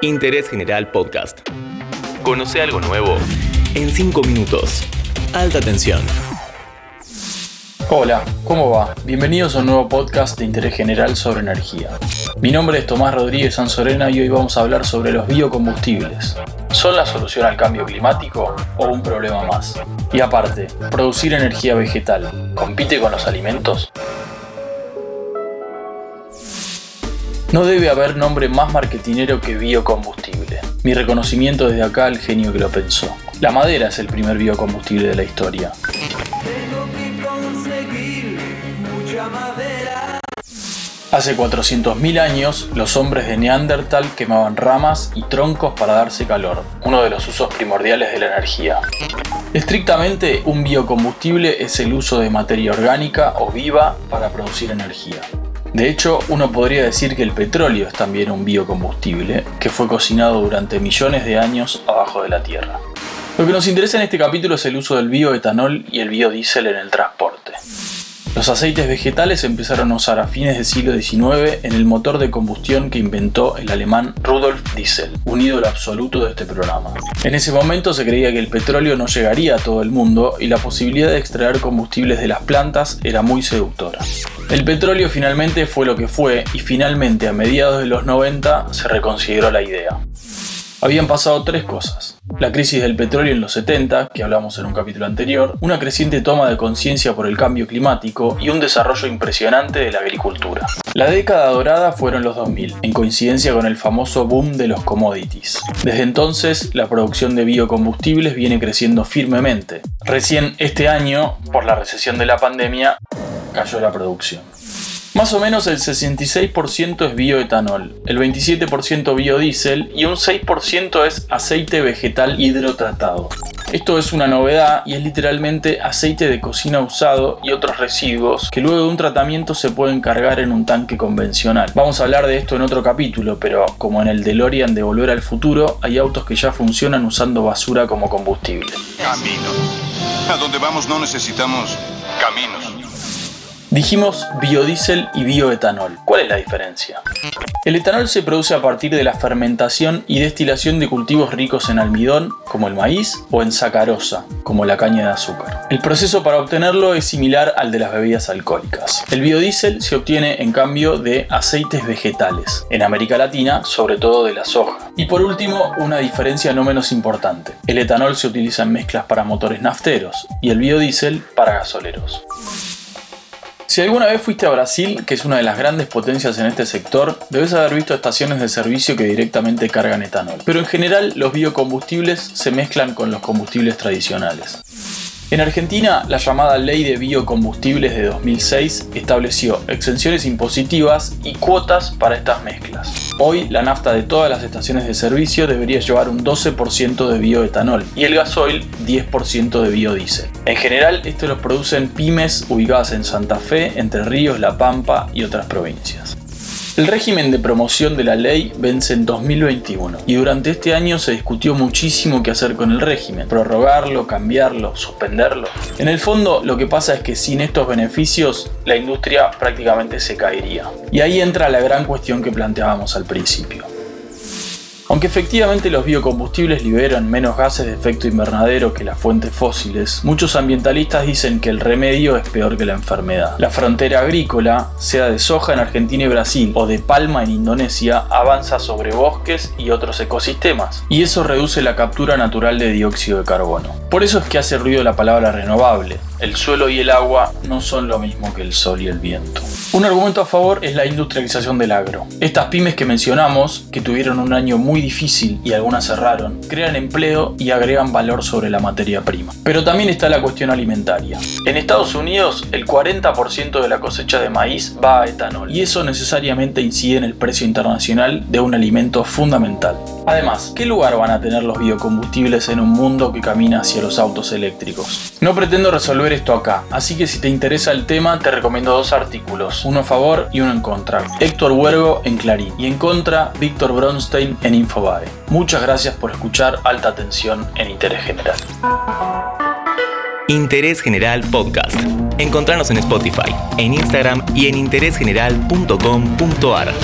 Interés General Podcast. Conoce algo nuevo en 5 minutos. Alta tensión. Hola, ¿cómo va? Bienvenidos a un nuevo podcast de interés general sobre energía. Mi nombre es Tomás Rodríguez Sanzorena y hoy vamos a hablar sobre los biocombustibles. ¿Son la solución al cambio climático o un problema más? Y aparte, ¿producir energía vegetal compite con los alimentos? No debe haber nombre más marketinero que biocombustible. Mi reconocimiento desde acá al genio que lo pensó. La madera es el primer biocombustible de la historia. Hace 400.000 años, los hombres de Neandertal quemaban ramas y troncos para darse calor, uno de los usos primordiales de la energía. Estrictamente, un biocombustible es el uso de materia orgánica o viva para producir energía. De hecho, uno podría decir que el petróleo es también un biocombustible que fue cocinado durante millones de años abajo de la Tierra. Lo que nos interesa en este capítulo es el uso del bioetanol y el biodiesel en el transporte. Los aceites vegetales empezaron a usar a fines del siglo XIX en el motor de combustión que inventó el alemán Rudolf Diesel, un ídolo absoluto de este programa. En ese momento se creía que el petróleo no llegaría a todo el mundo y la posibilidad de extraer combustibles de las plantas era muy seductora. El petróleo finalmente fue lo que fue y finalmente a mediados de los 90 se reconsideró la idea. Habían pasado tres cosas. La crisis del petróleo en los 70, que hablamos en un capítulo anterior, una creciente toma de conciencia por el cambio climático y un desarrollo impresionante de la agricultura. La década dorada fueron los 2000, en coincidencia con el famoso boom de los commodities. Desde entonces, la producción de biocombustibles viene creciendo firmemente. Recién este año, por la recesión de la pandemia, cayó la producción. Más o menos el 66% es bioetanol, el 27% biodiesel y un 6% es aceite vegetal hidrotratado. Esto es una novedad y es literalmente aceite de cocina usado y otros residuos que luego de un tratamiento se pueden cargar en un tanque convencional. Vamos a hablar de esto en otro capítulo, pero como en el DeLorean de Volver al Futuro, hay autos que ya funcionan usando basura como combustible. Camino. A donde vamos no necesitamos caminos. Dijimos biodiesel y bioetanol. ¿Cuál es la diferencia? El etanol se produce a partir de la fermentación y destilación de cultivos ricos en almidón, como el maíz, o en sacarosa, como la caña de azúcar. El proceso para obtenerlo es similar al de las bebidas alcohólicas. El biodiesel se obtiene en cambio de aceites vegetales, en América Latina, sobre todo de la soja. Y por último, una diferencia no menos importante. El etanol se utiliza en mezclas para motores nafteros y el biodiesel para gasoleros. Si alguna vez fuiste a Brasil, que es una de las grandes potencias en este sector, debes haber visto estaciones de servicio que directamente cargan etanol. Pero en general los biocombustibles se mezclan con los combustibles tradicionales. En Argentina, la llamada Ley de Biocombustibles de 2006 estableció exenciones impositivas y cuotas para estas mezclas. Hoy, la nafta de todas las estaciones de servicio debería llevar un 12% de bioetanol y el gasoil 10% de biodiesel. En general, esto lo producen pymes ubicadas en Santa Fe, Entre Ríos, La Pampa y otras provincias. El régimen de promoción de la ley vence en 2021 y durante este año se discutió muchísimo qué hacer con el régimen, prorrogarlo, cambiarlo, suspenderlo. En el fondo lo que pasa es que sin estos beneficios la industria prácticamente se caería. Y ahí entra la gran cuestión que planteábamos al principio. Aunque efectivamente los biocombustibles liberan menos gases de efecto invernadero que las fuentes fósiles, muchos ambientalistas dicen que el remedio es peor que la enfermedad. La frontera agrícola, sea de soja en Argentina y Brasil o de palma en Indonesia, avanza sobre bosques y otros ecosistemas, y eso reduce la captura natural de dióxido de carbono. Por eso es que hace ruido la palabra renovable. El suelo y el agua no son lo mismo que el sol y el viento. Un argumento a favor es la industrialización del agro. Estas pymes que mencionamos, que tuvieron un año muy difícil y algunas cerraron, crean empleo y agregan valor sobre la materia prima. Pero también está la cuestión alimentaria. En Estados Unidos, el 40% de la cosecha de maíz va a etanol y eso necesariamente incide en el precio internacional de un alimento fundamental. Además, ¿qué lugar van a tener los biocombustibles en un mundo que camina hacia los autos eléctricos? No pretendo resolver esto acá, así que si te interesa el tema te recomiendo dos artículos, uno a favor y uno en contra. Héctor Huergo en Clarín y en contra Víctor Bronstein en Infobae. Muchas gracias por escuchar Alta Tensión en Interés General. Interés General Podcast. Encontrarnos en Spotify, en Instagram y en interésgeneral.com.ar.